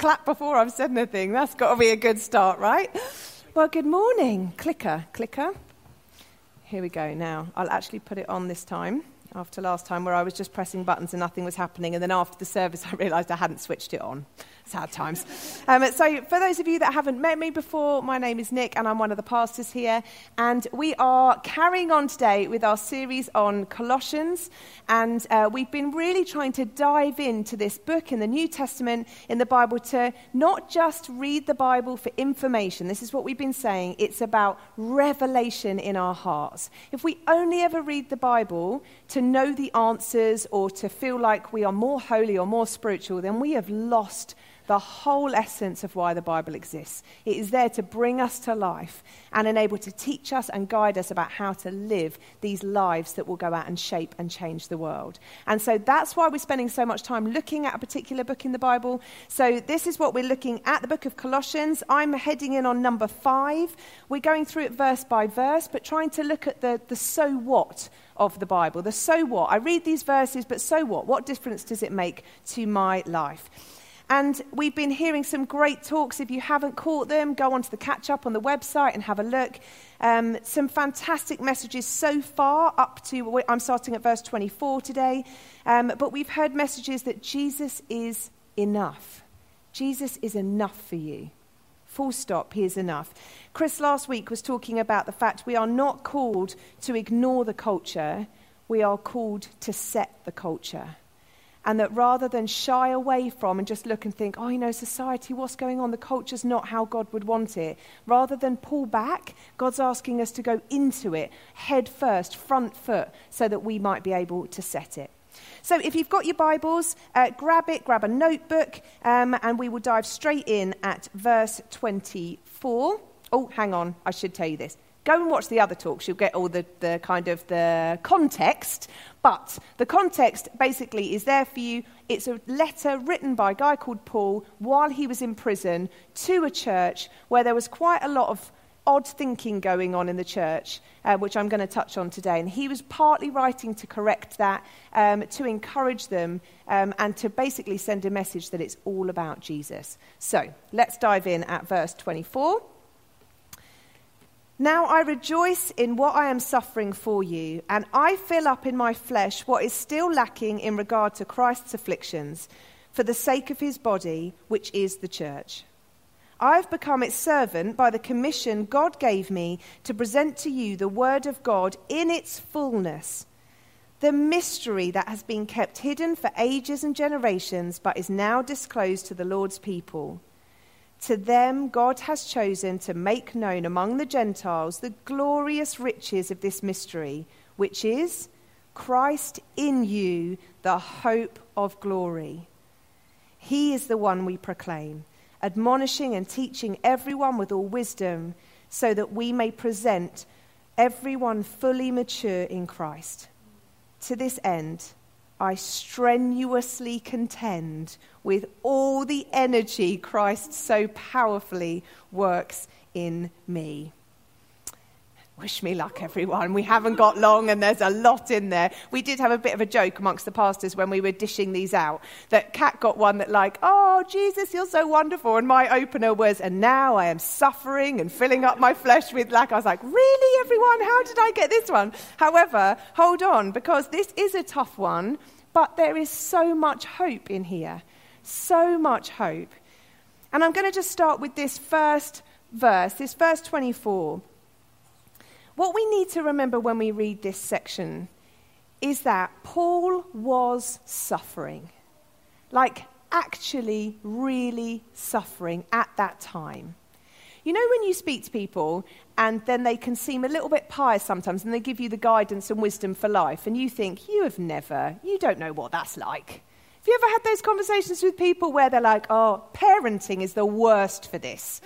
clap before I've said anything. That's got to be a good start, right? Well, good morning. Clicker, clicker. Here we go now. I'll actually put it on this time after last time where I was just pressing buttons and nothing was happening. And then after the service, I realised I hadn't switched it on. Sad times. Um, so, for those of you that haven't met me before, my name is Nick and I'm one of the pastors here. And we are carrying on today with our series on Colossians. And uh, we've been really trying to dive into this book in the New Testament, in the Bible, to not just read the Bible for information. This is what we've been saying. It's about revelation in our hearts. If we only ever read the Bible to know the answers or to feel like we are more holy or more spiritual, then we have lost the whole essence of why the Bible exists. It is there to bring us to life and enable to teach us and guide us about how to live these lives that will go out and shape and change the world. And so that's why we're spending so much time looking at a particular book in the Bible. So this is what we're looking at the book of Colossians. I'm heading in on number five. We're going through it verse by verse, but trying to look at the, the so what of the Bible. The so what. I read these verses, but so what? What difference does it make to my life? And we've been hearing some great talks. If you haven't caught them, go onto the catch up on the website and have a look. Um, some fantastic messages so far, up to, I'm starting at verse 24 today. Um, but we've heard messages that Jesus is enough. Jesus is enough for you. Full stop, he is enough. Chris last week was talking about the fact we are not called to ignore the culture, we are called to set the culture. And that rather than shy away from and just look and think, oh, you know, society, what's going on? The culture's not how God would want it. Rather than pull back, God's asking us to go into it head first, front foot, so that we might be able to set it. So if you've got your Bibles, uh, grab it, grab a notebook, um, and we will dive straight in at verse 24. Oh, hang on, I should tell you this. Go and watch the other talks. You'll get all the, the kind of the context. But the context basically is there for you. It's a letter written by a guy called Paul while he was in prison to a church where there was quite a lot of odd thinking going on in the church, uh, which I'm going to touch on today. And he was partly writing to correct that, um, to encourage them, um, and to basically send a message that it's all about Jesus. So let's dive in at verse 24. Now I rejoice in what I am suffering for you, and I fill up in my flesh what is still lacking in regard to Christ's afflictions, for the sake of his body, which is the church. I have become its servant by the commission God gave me to present to you the word of God in its fullness, the mystery that has been kept hidden for ages and generations, but is now disclosed to the Lord's people. To them, God has chosen to make known among the Gentiles the glorious riches of this mystery, which is Christ in you, the hope of glory. He is the one we proclaim, admonishing and teaching everyone with all wisdom, so that we may present everyone fully mature in Christ. To this end, I strenuously contend with all the energy Christ so powerfully works in me. Wish me luck, everyone. We haven't got long and there's a lot in there. We did have a bit of a joke amongst the pastors when we were dishing these out. That Kat got one that, like, oh, Jesus, you're so wonderful. And my opener was, and now I am suffering and filling up my flesh with lack. I was like, really, everyone? How did I get this one? However, hold on, because this is a tough one, but there is so much hope in here. So much hope. And I'm going to just start with this first verse, this verse 24. What we need to remember when we read this section is that Paul was suffering. Like, actually, really suffering at that time. You know, when you speak to people and then they can seem a little bit pious sometimes and they give you the guidance and wisdom for life, and you think, you have never, you don't know what that's like. Have you ever had those conversations with people where they're like, oh, parenting is the worst for this?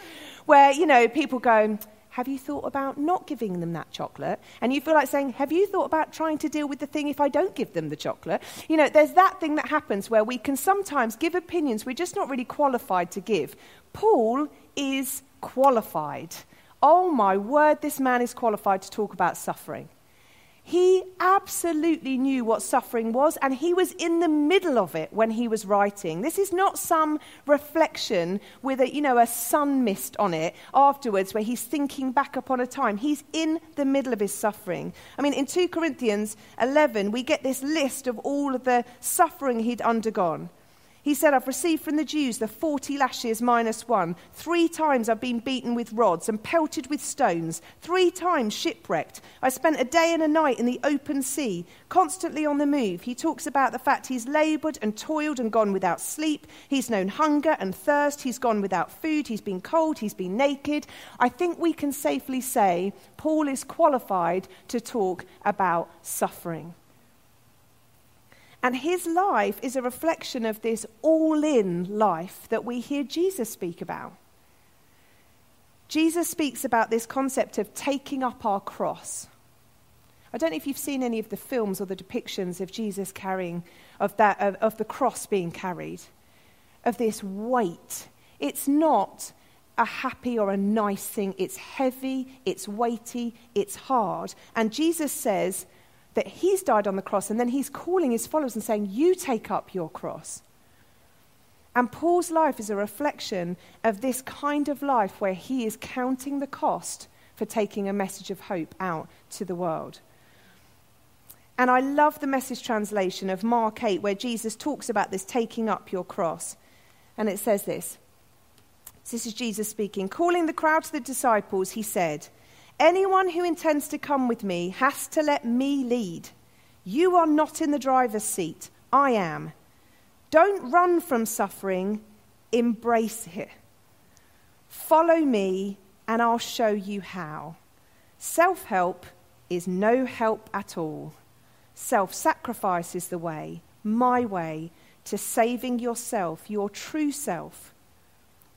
Where, you know, people go, have you thought about not giving them that chocolate? And you feel like saying, Have you thought about trying to deal with the thing if I don't give them the chocolate? You know, there's that thing that happens where we can sometimes give opinions we're just not really qualified to give. Paul is qualified. Oh my word, this man is qualified to talk about suffering. He absolutely knew what suffering was, and he was in the middle of it when he was writing. This is not some reflection with a, you know, a sun mist on it afterwards where he's thinking back upon a time. He's in the middle of his suffering. I mean, in 2 Corinthians 11, we get this list of all of the suffering he'd undergone. He said, I've received from the Jews the 40 lashes minus one. Three times I've been beaten with rods and pelted with stones. Three times shipwrecked. I spent a day and a night in the open sea, constantly on the move. He talks about the fact he's labored and toiled and gone without sleep. He's known hunger and thirst. He's gone without food. He's been cold. He's been naked. I think we can safely say Paul is qualified to talk about suffering. And his life is a reflection of this all in life that we hear Jesus speak about. Jesus speaks about this concept of taking up our cross. I don't know if you've seen any of the films or the depictions of Jesus carrying, of, that, of, of the cross being carried, of this weight. It's not a happy or a nice thing. It's heavy, it's weighty, it's hard. And Jesus says, that he's died on the cross, and then he's calling his followers and saying, You take up your cross. And Paul's life is a reflection of this kind of life where he is counting the cost for taking a message of hope out to the world. And I love the message translation of Mark 8, where Jesus talks about this taking up your cross. And it says this This is Jesus speaking. Calling the crowd to the disciples, he said, Anyone who intends to come with me has to let me lead. You are not in the driver's seat, I am. Don't run from suffering, embrace it. Follow me, and I'll show you how. Self help is no help at all. Self sacrifice is the way, my way, to saving yourself, your true self.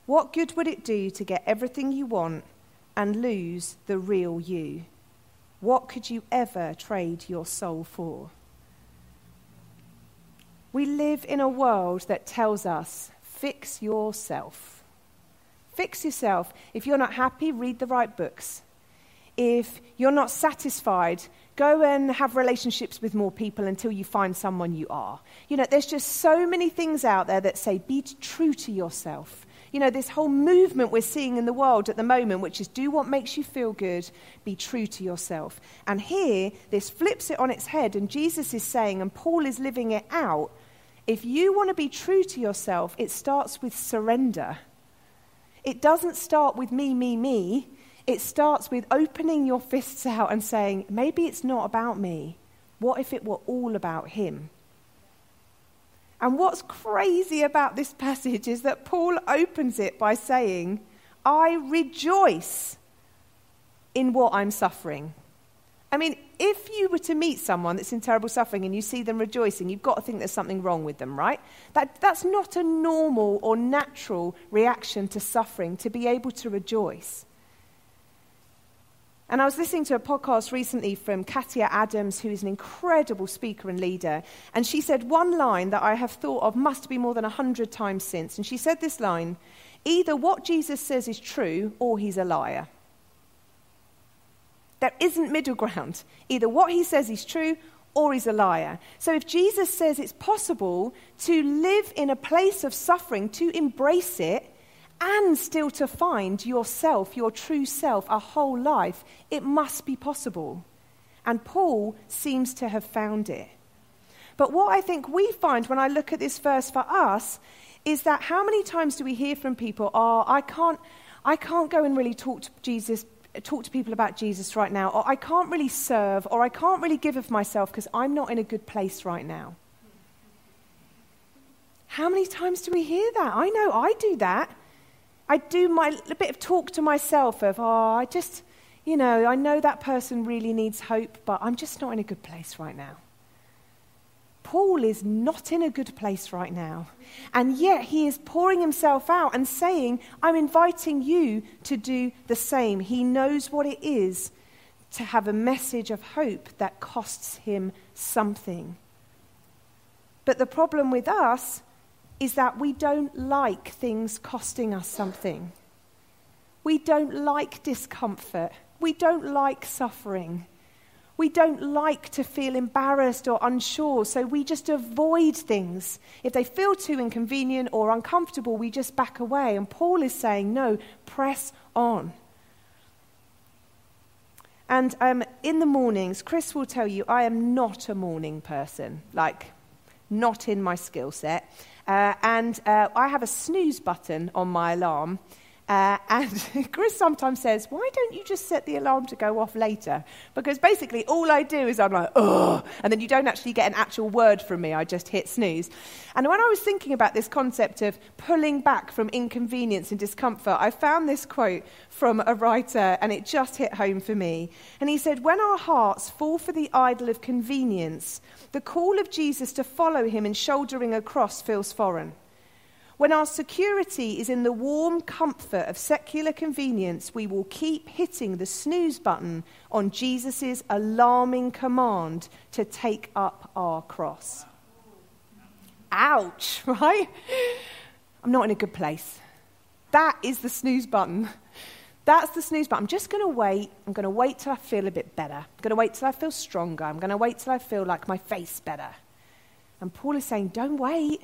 What good would it do to get everything you want? And lose the real you? What could you ever trade your soul for? We live in a world that tells us fix yourself. Fix yourself. If you're not happy, read the right books. If you're not satisfied, go and have relationships with more people until you find someone you are. You know, there's just so many things out there that say be true to yourself. You know, this whole movement we're seeing in the world at the moment, which is do what makes you feel good, be true to yourself. And here, this flips it on its head, and Jesus is saying, and Paul is living it out if you want to be true to yourself, it starts with surrender. It doesn't start with me, me, me. It starts with opening your fists out and saying, maybe it's not about me. What if it were all about him? And what's crazy about this passage is that Paul opens it by saying, I rejoice in what I'm suffering. I mean, if you were to meet someone that's in terrible suffering and you see them rejoicing, you've got to think there's something wrong with them, right? That, that's not a normal or natural reaction to suffering to be able to rejoice. And I was listening to a podcast recently from Katia Adams, who is an incredible speaker and leader. And she said one line that I have thought of must be more than a hundred times since. And she said this line either what Jesus says is true or he's a liar. There isn't middle ground. Either what he says is true or he's a liar. So if Jesus says it's possible to live in a place of suffering, to embrace it, and still to find yourself, your true self, a whole life, it must be possible. And Paul seems to have found it. But what I think we find when I look at this verse for us is that how many times do we hear from people, oh, I can't, I can't go and really talk to Jesus, talk to people about Jesus right now, or I can't really serve, or I can't really give of myself because I'm not in a good place right now. How many times do we hear that? I know I do that. I do my a bit of talk to myself of, oh, I just, you know, I know that person really needs hope, but I'm just not in a good place right now. Paul is not in a good place right now. And yet he is pouring himself out and saying, I'm inviting you to do the same. He knows what it is to have a message of hope that costs him something. But the problem with us is that we don't like things costing us something. We don't like discomfort. We don't like suffering. We don't like to feel embarrassed or unsure, so we just avoid things. If they feel too inconvenient or uncomfortable, we just back away. And Paul is saying, no, press on. And um, in the mornings, Chris will tell you I am not a morning person, like, not in my skill set. Uh, and uh, I have a snooze button on my alarm. Uh, and Chris sometimes says, Why don't you just set the alarm to go off later? Because basically, all I do is I'm like, Oh, and then you don't actually get an actual word from me. I just hit snooze. And when I was thinking about this concept of pulling back from inconvenience and discomfort, I found this quote from a writer, and it just hit home for me. And he said, When our hearts fall for the idol of convenience, the call of Jesus to follow him in shouldering a cross feels foreign. When our security is in the warm comfort of secular convenience, we will keep hitting the snooze button on Jesus' alarming command to take up our cross. Ouch, right? I'm not in a good place. That is the snooze button. That's the snooze button. I'm just going to wait. I'm going to wait till I feel a bit better. I'm going to wait till I feel stronger. I'm going to wait till I feel like my face better. And Paul is saying, don't wait.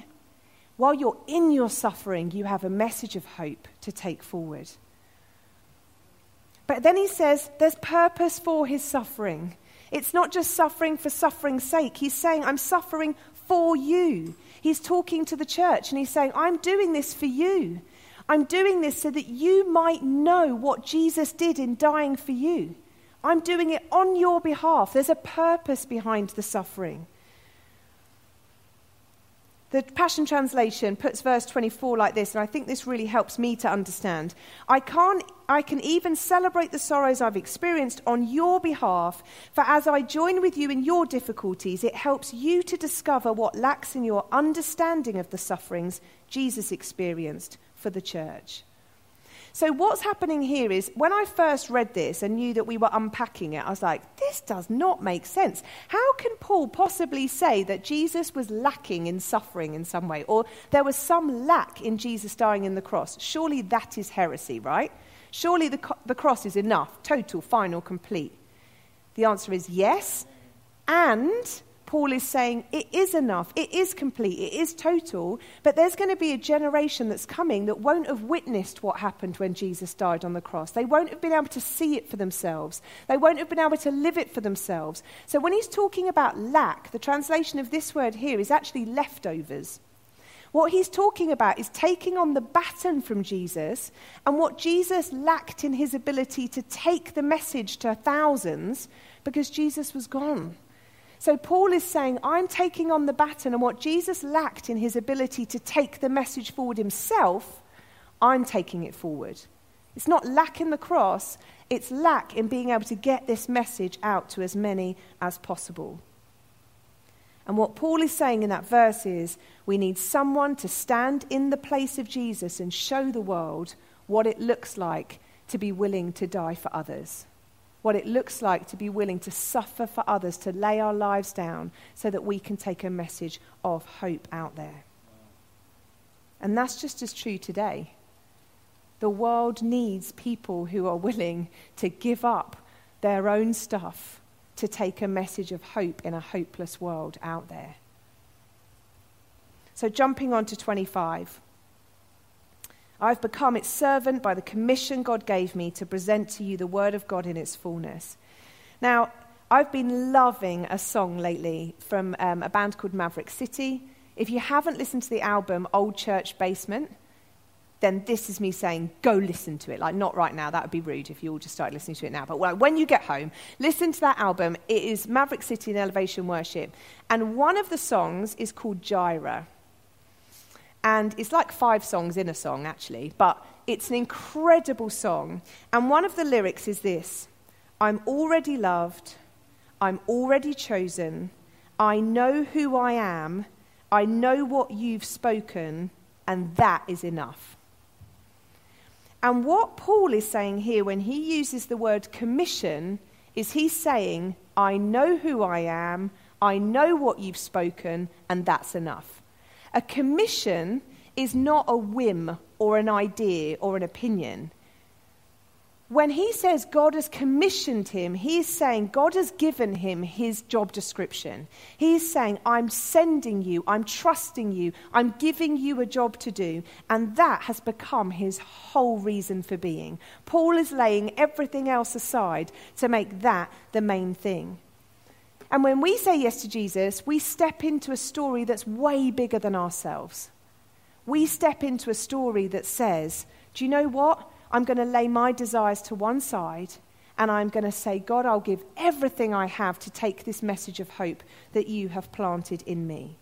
While you're in your suffering, you have a message of hope to take forward. But then he says there's purpose for his suffering. It's not just suffering for suffering's sake. He's saying, I'm suffering for you. He's talking to the church and he's saying, I'm doing this for you. I'm doing this so that you might know what Jesus did in dying for you. I'm doing it on your behalf. There's a purpose behind the suffering. The Passion Translation puts verse 24 like this, and I think this really helps me to understand. I, can't, I can even celebrate the sorrows I've experienced on your behalf, for as I join with you in your difficulties, it helps you to discover what lacks in your understanding of the sufferings Jesus experienced for the church. So, what's happening here is when I first read this and knew that we were unpacking it, I was like, this does not make sense. How can Paul possibly say that Jesus was lacking in suffering in some way, or there was some lack in Jesus dying in the cross? Surely that is heresy, right? Surely the, the cross is enough, total, final, complete. The answer is yes, and Paul is saying it is enough, it is complete, it is total, but there's going to be a generation that's coming that won't have witnessed what happened when Jesus died on the cross. They won't have been able to see it for themselves, they won't have been able to live it for themselves. So when he's talking about lack, the translation of this word here is actually leftovers. What he's talking about is taking on the baton from Jesus and what Jesus lacked in his ability to take the message to thousands because Jesus was gone. So Paul is saying, I'm taking on the baton, and what Jesus lacked in his ability to take the message forward himself, I'm taking it forward. It's not lack in the cross, it's lack in being able to get this message out to as many as possible. And what Paul is saying in that verse is we need someone to stand in the place of Jesus and show the world what it looks like to be willing to die for others what it looks like to be willing to suffer for others, to lay our lives down so that we can take a message of hope out there. And that's just as true today. The world needs people who are willing to give up their own stuff to take a message of hope in a hopeless world out there. So, jumping on to 25. I've become its servant by the commission God gave me to present to you the word of God in its fullness. Now, I've been loving a song lately from um, a band called Maverick City. If you haven't listened to the album Old Church Basement, then this is me saying, go listen to it. Like, not right now, that would be rude if you all just started listening to it now. But when you get home, listen to that album. It is Maverick City and Elevation Worship. And one of the songs is called Jireh. And it's like five songs in a song, actually, but it's an incredible song. And one of the lyrics is this I'm already loved, I'm already chosen, I know who I am, I know what you've spoken, and that is enough. And what Paul is saying here when he uses the word commission is he's saying, I know who I am, I know what you've spoken, and that's enough. A commission is not a whim or an idea or an opinion. when he says God has commissioned him, he's saying God has given him his job description. He's saying, I'm sending you, I'm trusting you, I'm giving you a job to do. And that has become his whole reason for being. Paul is laying everything else aside to make that the main thing. And when we say yes to Jesus, we step into a story that's way bigger than ourselves. We step into a story that says, Do you know what? I'm going to lay my desires to one side and I'm going to say, God, I'll give everything I have to take this message of hope that you have planted in me.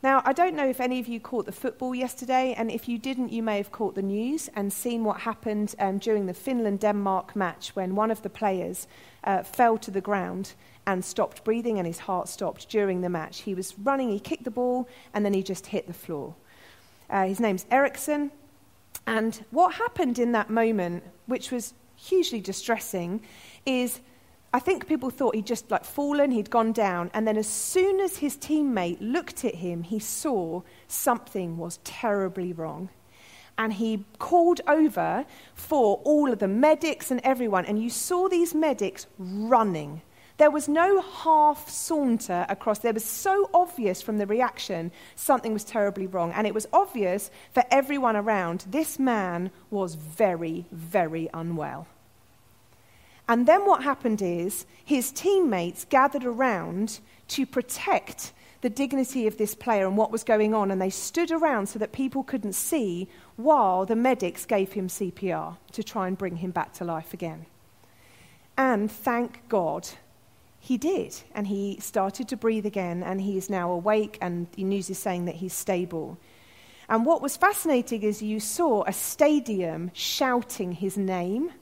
Now, I don't know if any of you caught the football yesterday, and if you didn't, you may have caught the news and seen what happened um, during the Finland Denmark match when one of the players uh, fell to the ground and stopped breathing and his heart stopped during the match. He was running, he kicked the ball, and then he just hit the floor. Uh, his name's Eriksen, and what happened in that moment, which was hugely distressing, is I think people thought he'd just like fallen, he'd gone down, and then as soon as his teammate looked at him, he saw something was terribly wrong. And he called over for all of the medics and everyone, and you saw these medics running there was no half saunter across. There was so obvious from the reaction something was terribly wrong. And it was obvious for everyone around this man was very, very unwell. And then what happened is his teammates gathered around to protect the dignity of this player and what was going on. And they stood around so that people couldn't see while the medics gave him CPR to try and bring him back to life again. And thank God he did. And he started to breathe again, and he is now awake, and the news is saying that he's stable. And what was fascinating is you saw a stadium shouting his name.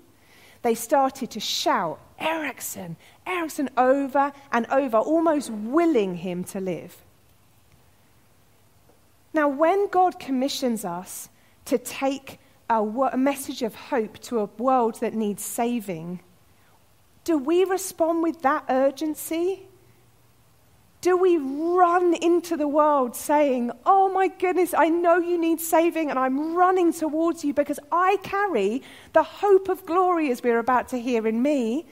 They started to shout, Eriksen, Eriksen, over and over, almost willing him to live. Now, when God commissions us to take a, a message of hope to a world that needs saving, do we respond with that urgency? Do we run into the world saying, Oh my goodness, I know you need saving and I'm running towards you because I carry the hope of glory as we're about to hear in me?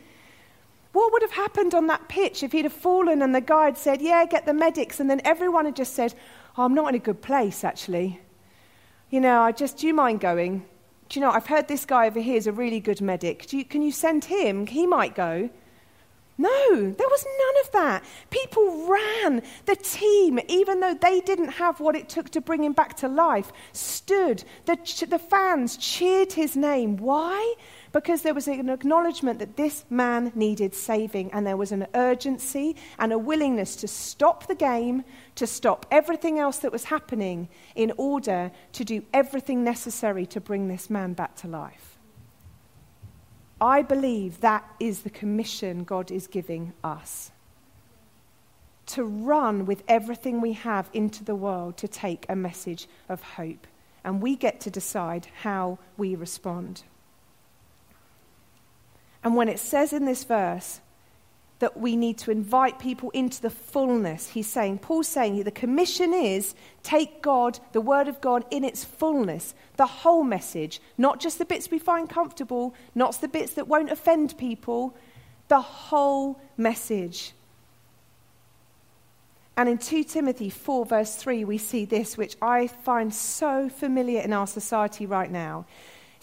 What would have happened on that pitch if he'd have fallen and the guide said, Yeah, get the medics, and then everyone had just said, oh, I'm not in a good place actually. You know, I just, do you mind going? Do you know, I've heard this guy over here is a really good medic. You, can you send him? He might go. No, there was none of that. People ran. The team, even though they didn't have what it took to bring him back to life, stood. The, the fans cheered his name. Why? because there was an acknowledgement that this man needed saving, and there was an urgency and a willingness to stop the game, to stop everything else that was happening, in order to do everything necessary to bring this man back to life. I believe that is the commission God is giving us. To run with everything we have into the world to take a message of hope. And we get to decide how we respond. And when it says in this verse that we need to invite people into the fullness, he's saying, Paul's saying the commission is take God, the Word of God, in its fullness, the whole message, not just the bits we find comfortable, not the bits that won't offend people, the whole message. And in 2 Timothy 4, verse 3, we see this, which I find so familiar in our society right now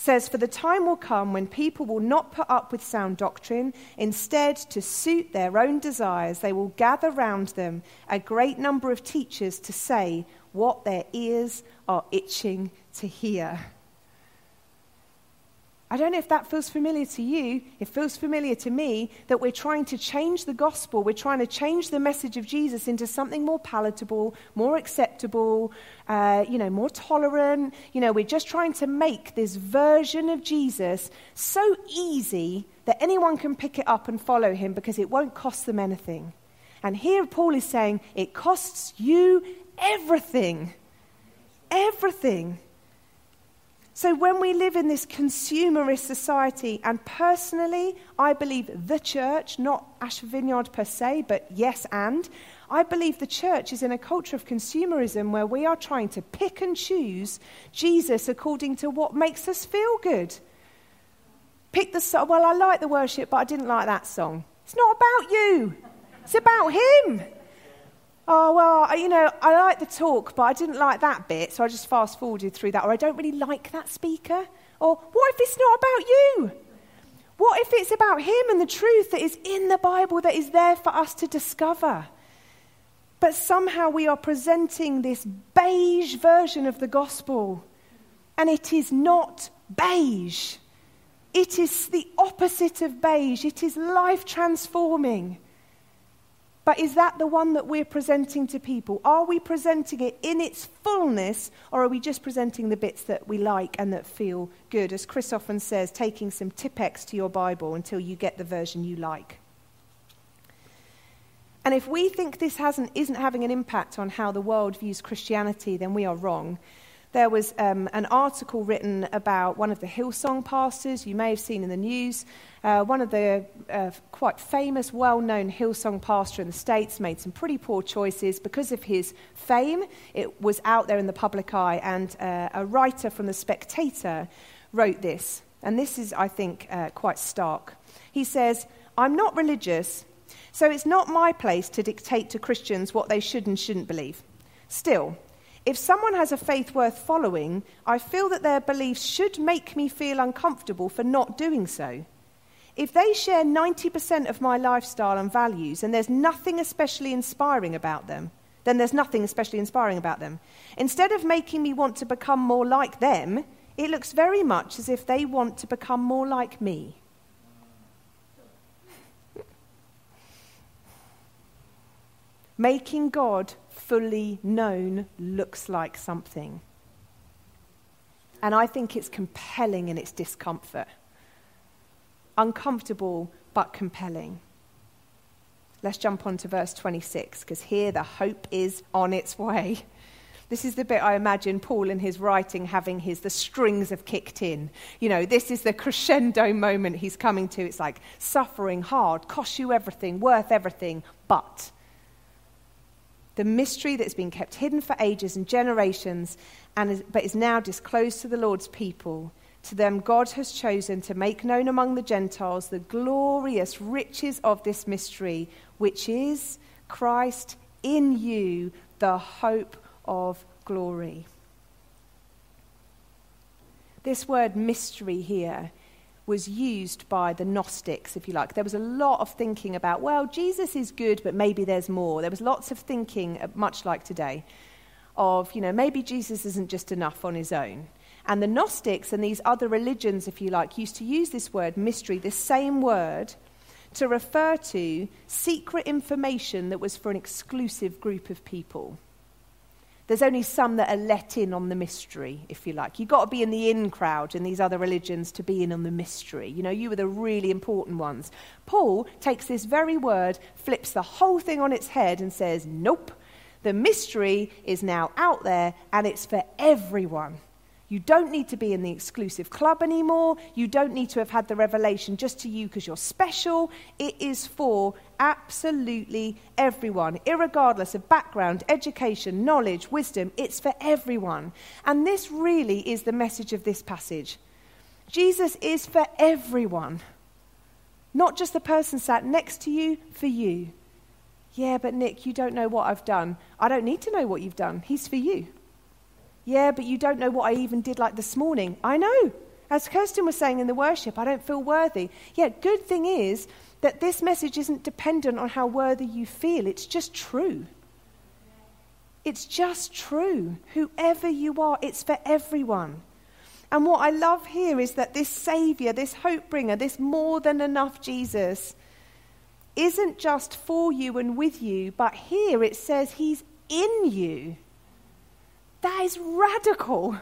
says, For the time will come when people will not put up with sound doctrine. Instead, to suit their own desires, they will gather round them a great number of teachers to say what their ears are itching to hear. I don't know if that feels familiar to you. It feels familiar to me that we're trying to change the gospel. We're trying to change the message of Jesus into something more palatable, more acceptable, uh, you know, more tolerant. You know, we're just trying to make this version of Jesus so easy that anyone can pick it up and follow him because it won't cost them anything. And here Paul is saying it costs you everything. Everything. So, when we live in this consumerist society, and personally, I believe the church, not Ashford Vineyard per se, but yes and, I believe the church is in a culture of consumerism where we are trying to pick and choose Jesus according to what makes us feel good. Pick the song. Well, I like the worship, but I didn't like that song. It's not about you, it's about Him. Oh, well, you know, I like the talk, but I didn't like that bit, so I just fast forwarded through that. Or I don't really like that speaker. Or what if it's not about you? What if it's about Him and the truth that is in the Bible that is there for us to discover? But somehow we are presenting this beige version of the gospel, and it is not beige. It is the opposite of beige. It is life transforming. But is that the one that we're presenting to people? Are we presenting it in its fullness, or are we just presenting the bits that we like and that feel good? As Chris often says, taking some Tipp-Ex to your Bible until you get the version you like. And if we think this hasn't, isn't having an impact on how the world views Christianity, then we are wrong. There was um, an article written about one of the Hillsong pastors, you may have seen in the news. Uh, one of the uh, quite famous, well known Hillsong pastor in the States made some pretty poor choices because of his fame. It was out there in the public eye, and uh, a writer from The Spectator wrote this. And this is, I think, uh, quite stark. He says, I'm not religious, so it's not my place to dictate to Christians what they should and shouldn't believe. Still, if someone has a faith worth following, I feel that their beliefs should make me feel uncomfortable for not doing so. If they share 90% of my lifestyle and values and there's nothing especially inspiring about them, then there's nothing especially inspiring about them. Instead of making me want to become more like them, it looks very much as if they want to become more like me. Making God fully known looks like something. And I think it's compelling in its discomfort. Uncomfortable, but compelling. Let's jump on to verse 26, because here the hope is on its way. This is the bit I imagine Paul in his writing having his, the strings have kicked in. You know, this is the crescendo moment he's coming to. It's like suffering hard, costs you everything, worth everything, but the mystery that's been kept hidden for ages and generations, and is, but is now disclosed to the Lord's people. To them, God has chosen to make known among the Gentiles the glorious riches of this mystery, which is Christ in you, the hope of glory. This word mystery here was used by the Gnostics, if you like. There was a lot of thinking about, well, Jesus is good, but maybe there's more. There was lots of thinking, uh, much like today, of, you know, maybe Jesus isn't just enough on his own. And the Gnostics and these other religions, if you like, used to use this word mystery, this same word, to refer to secret information that was for an exclusive group of people. There's only some that are let in on the mystery, if you like. You've got to be in the in crowd in these other religions to be in on the mystery. You know, you were the really important ones. Paul takes this very word, flips the whole thing on its head, and says, Nope, the mystery is now out there and it's for everyone. You don't need to be in the exclusive club anymore. You don't need to have had the revelation just to you because you're special. It is for absolutely everyone, regardless of background, education, knowledge, wisdom. It's for everyone. And this really is the message of this passage. Jesus is for everyone, not just the person sat next to you, for you. Yeah, but Nick, you don't know what I've done. I don't need to know what you've done. He's for you. Yeah, but you don't know what I even did like this morning. I know. As Kirsten was saying in the worship, I don't feel worthy. Yeah, good thing is that this message isn't dependent on how worthy you feel, it's just true. It's just true. Whoever you are, it's for everyone. And what I love here is that this Savior, this hope bringer, this more than enough Jesus, isn't just for you and with you, but here it says He's in you. That is radical.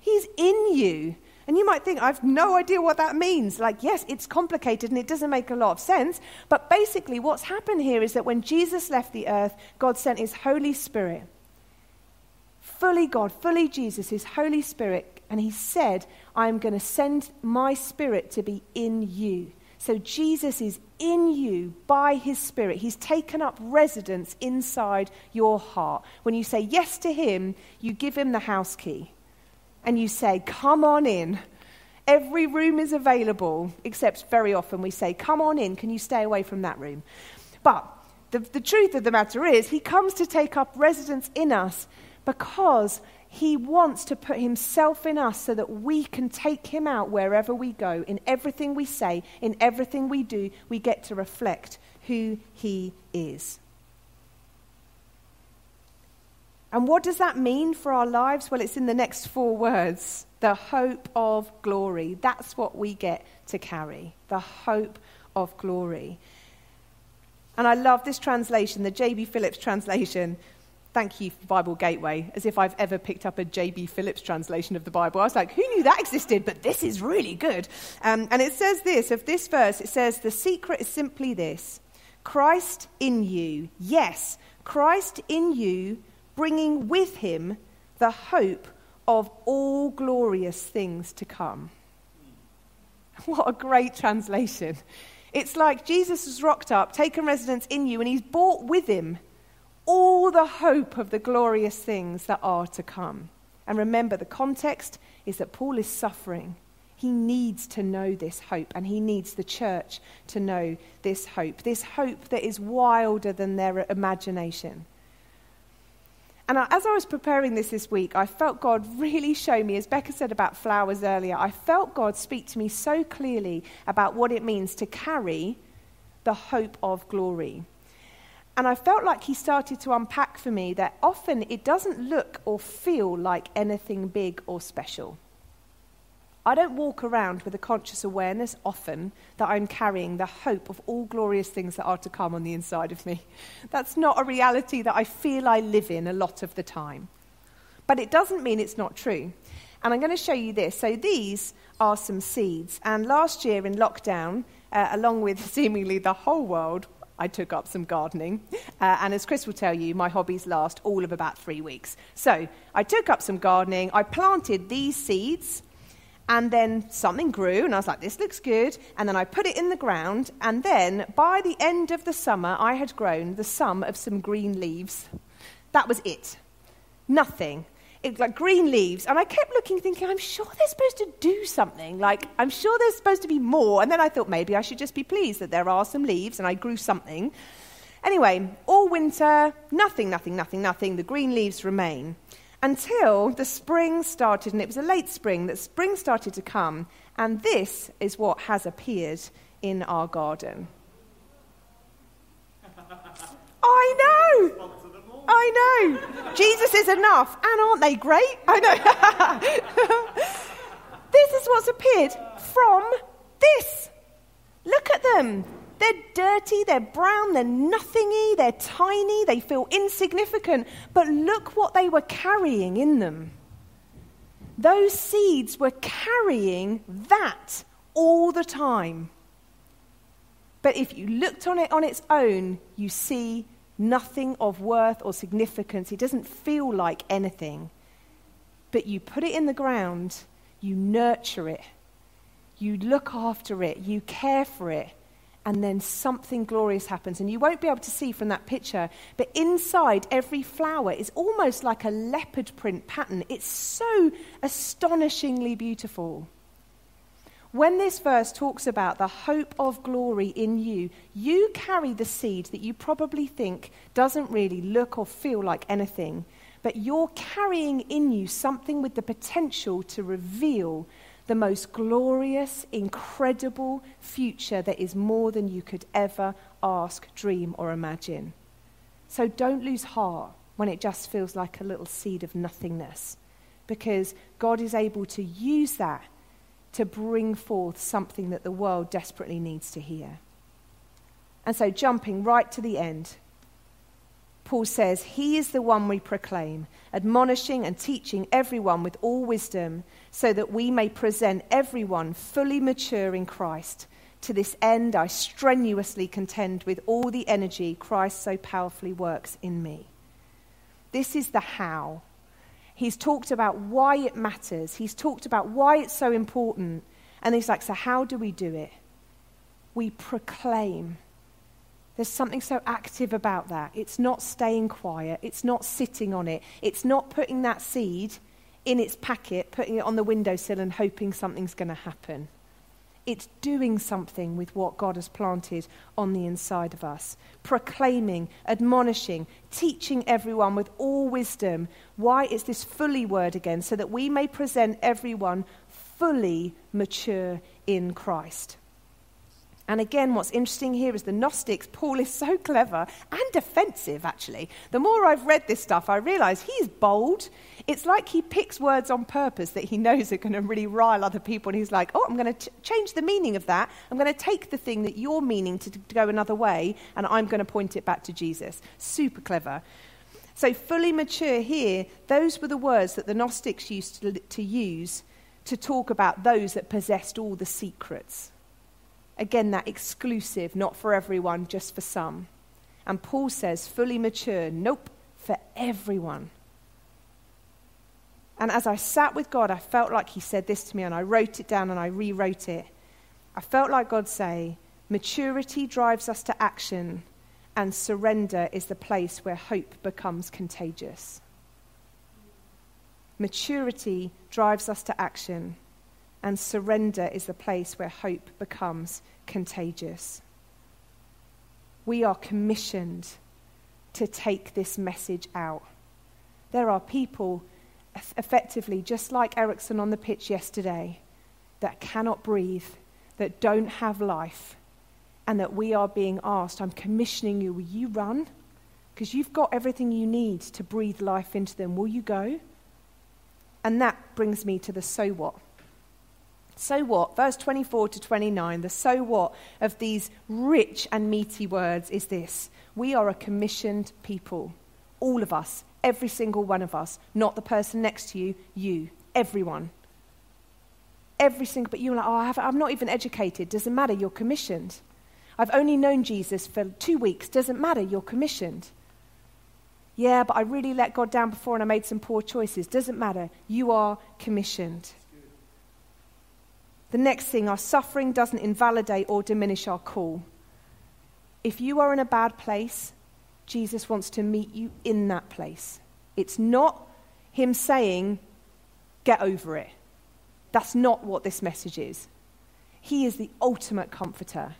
He's in you. And you might think, I've no idea what that means. Like, yes, it's complicated and it doesn't make a lot of sense. But basically, what's happened here is that when Jesus left the earth, God sent his Holy Spirit. Fully God, fully Jesus, his Holy Spirit. And he said, I'm going to send my Spirit to be in you. So Jesus is in you by his Spirit. He's taken up residence inside your heart. When you say yes to him, you give him the house key and you say, Come on in. Every room is available, except very often we say, Come on in, can you stay away from that room? But the, the truth of the matter is, He comes to take up residence in us because He wants to put Himself in us so that we can take Him out wherever we go. In everything we say, in everything we do, we get to reflect who He is. And what does that mean for our lives? Well, it's in the next four words the hope of glory. That's what we get to carry the hope of glory. And I love this translation, the J.B. Phillips translation. Thank you, Bible Gateway, as if I've ever picked up a J.B. Phillips translation of the Bible. I was like, who knew that existed? But this is really good. Um, and it says this of this verse it says, The secret is simply this Christ in you. Yes, Christ in you bringing with him the hope of all glorious things to come. What a great translation. It's like Jesus has rocked up, taken residence in you, and he's brought with him all the hope of the glorious things that are to come. And remember, the context is that Paul is suffering. He needs to know this hope, and he needs the church to know this hope. This hope that is wilder than their imagination. And as I was preparing this this week, I felt God really show me, as Becca said about flowers earlier, I felt God speak to me so clearly about what it means to carry the hope of glory. And I felt like He started to unpack for me that often it doesn't look or feel like anything big or special. I don't walk around with a conscious awareness often that I'm carrying the hope of all glorious things that are to come on the inside of me. That's not a reality that I feel I live in a lot of the time. But it doesn't mean it's not true. And I'm going to show you this. So these are some seeds. And last year in lockdown, uh, along with seemingly the whole world, I took up some gardening. Uh, and as Chris will tell you, my hobbies last all of about three weeks. So I took up some gardening. I planted these seeds and then something grew, and I was like, this looks good. And then I put it in the ground, and then by the end of the summer, I had grown the sum of some green leaves. That was it. Nothing. It, like green leaves. And I kept looking, thinking, I'm sure they're supposed to do something. Like, I'm sure there's supposed to be more. And then I thought maybe I should just be pleased that there are some leaves, and I grew something. Anyway, all winter, nothing, nothing, nothing, nothing. The green leaves remain until the spring started, and it was a late spring that spring started to come, and this is what has appeared in our garden. I know! I know! Jesus is enough, and aren't they great? I know. this is what's appeared from this. Look at them. They're dirty, they're brown, they're nothingy, they're tiny, they feel insignificant. But look what they were carrying in them. Those seeds were carrying that all the time. But if you looked on it on its own, you see nothing of worth or significance. It doesn't feel like anything. But you put it in the ground, you nurture it, you look after it, you care for it, and then something glorious happens. And you won't be able to see from that picture, but inside every flower is almost like a leopard print pattern. It's so astonishingly beautiful. When this verse talks about the hope of glory in you, you carry the seed that you probably think doesn't really look or feel like anything, but you're carrying in you something with the potential to reveal the most glorious, incredible future that is more than you could ever ask, dream, or imagine. So don't lose heart when it just feels like a little seed of nothingness, because God is able to use that to bring forth something that the world desperately needs to hear. And so, jumping right to the end, Paul says, He is the one we proclaim, admonishing and teaching everyone with all wisdom, so that we may present everyone fully mature in Christ. To this end, I strenuously contend with all the energy Christ so powerfully works in me. This is the how. He's talked about why it matters, he's talked about why it's so important. And he's like, So, how do we do it? We proclaim there's something so active about that. It's not staying quiet, it's not sitting on it, it's not putting that seed in its packet, putting it on the windowsill, and hoping something's going to happen. It's doing something with what God has planted on the inside of us, proclaiming, admonishing, teaching everyone with all wisdom. Why is this fully word again? So that we may present everyone fully mature in Christ. And again, what's interesting here is the Gnostics, Paul is so clever and defensive, actually. The more I've read this stuff, I realize he's bold. It's like he picks words on purpose that he knows are going to really rile other people. And he's like, oh, I'm going to change the meaning of that. I'm going to take the thing that you're meaning to, to go another way, and I'm going to point it back to Jesus. Super clever. So, fully mature here, those were the words that the Gnostics used to, to use to talk about those that possessed all the secrets. Again, that exclusive, not for everyone, just for some. And Paul says, fully mature, nope, for everyone. And as I sat with God, I felt like He said this to me, and I wrote it down and I rewrote it. I felt like God say, maturity drives us to action, and surrender is the place where hope becomes contagious. Maturity drives us to action, and surrender is the place where hope becomes contagious. We are commissioned to take this message out. There are people, effectively, just like Eriksen on the pitch yesterday, that cannot breathe, that don't have life, and that we are being asked, I'm commissioning you, will you run? Because you've got everything you need to breathe life into them. Will you go? And that brings me to the so what. So what? Verse 24 to 29, the so what of these rich and meaty words is this We are a commissioned people. All of us, every single one of us, not the person next to you, you, everyone. Every single, but you're like, oh, I am not even educated. Doesn't matter, you're commissioned. I've only known Jesus for two weeks. Doesn't matter, you're commissioned. Yeah, but I really let God down before and I made some poor choices. Doesn't matter, you are commissioned. The next thing, our suffering doesn't invalidate or diminish our call. If you are in a bad place, Jesus wants to meet you in that place. It's not Him saying, get over it. That's not what this message is. He is the ultimate comforter.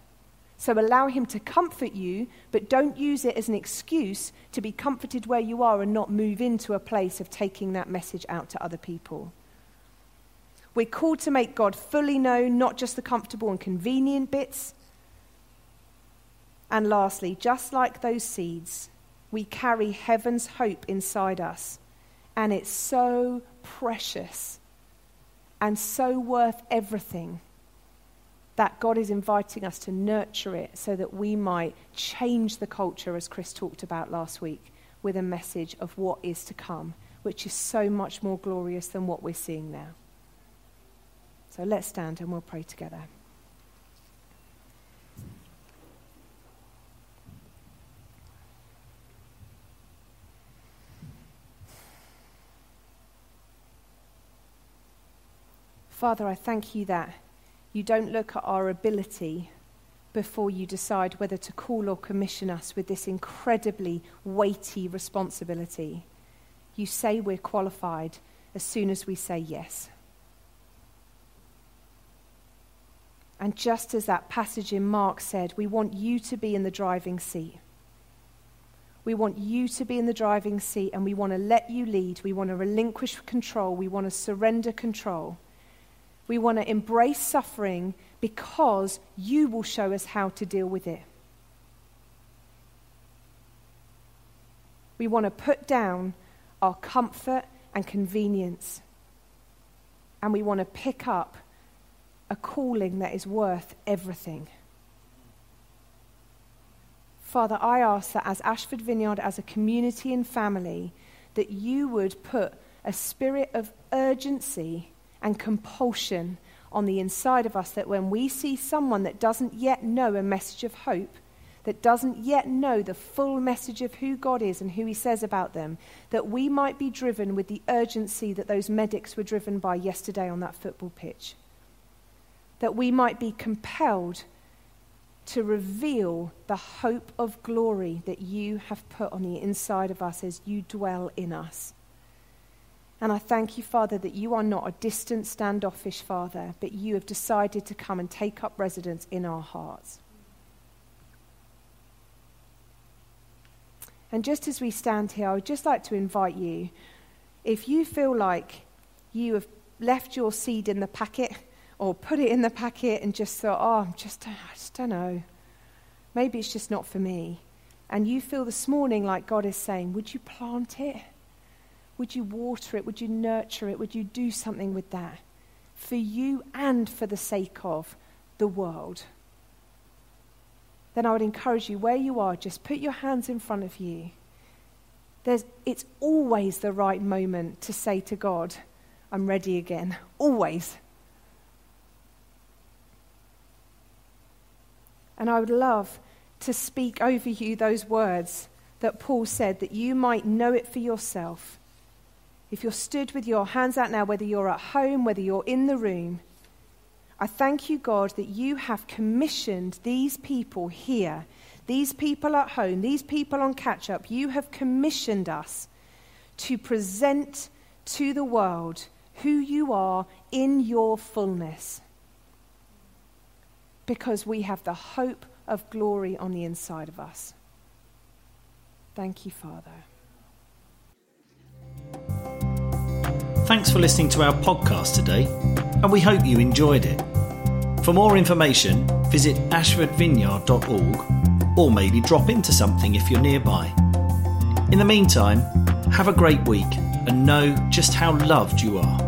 So allow Him to comfort you, but don't use it as an excuse to be comforted where you are and not move into a place of taking that message out to other people. We're called to make God fully known, not just the comfortable and convenient bits. And lastly, just like those seeds, we carry heaven's hope inside us. And it's so precious and so worth everything that God is inviting us to nurture it so that we might change the culture, as Chris talked about last week, with a message of what is to come, which is so much more glorious than what we're seeing now. So let's stand and we'll pray together. Father, I thank you that you don't look at our ability before you decide whether to call or commission us with this incredibly weighty responsibility. You say we're qualified as soon as we say yes. And just as that passage in Mark said, we want you to be in the driving seat. We want you to be in the driving seat and we want to let you lead. We want to relinquish control. We want to surrender control. We want to embrace suffering because you will show us how to deal with it. We want to put down our comfort and convenience. And we want to pick up a calling that is worth everything. Father, I ask that as Ashford Vineyard, as a community and family, that you would put a spirit of urgency and compulsion on the inside of us that when we see someone that doesn't yet know a message of hope, that doesn't yet know the full message of who God is and who He says about them, that we might be driven with the urgency that those medics were driven by yesterday on that football pitch that we might be compelled to reveal the hope of glory that you have put on the inside of us as you dwell in us. And I thank you, Father, that you are not a distant, standoffish Father, but you have decided to come and take up residence in our hearts. And just as we stand here, I would just like to invite you if you feel like you have left your seed in the packet or put it in the packet and just thought, oh, just, I just don't know. Maybe it's just not for me. And you feel this morning like God is saying, would you plant it? Would you water it? Would you nurture it? Would you do something with that for you and for the sake of the world? Then I would encourage you, where you are, just put your hands in front of you. There's, it's always the right moment to say to God, I'm ready again. Always. And I would love to speak over you those words that Paul said, that you might know it for yourself if you're stood with your hands out now, whether you're at home, whether you're in the room, I thank you, God, that you have commissioned these people here, these people at home, these people on catch up. You have commissioned us to present to the world who you are in your fullness. Because we have the hope of glory on the inside of us. Thank you, Father. Thanks for listening to our podcast today, and we hope you enjoyed it. For more information, visit ashfordvineyard.org or maybe drop into something if you're nearby. In the meantime, have a great week and know just how loved you are.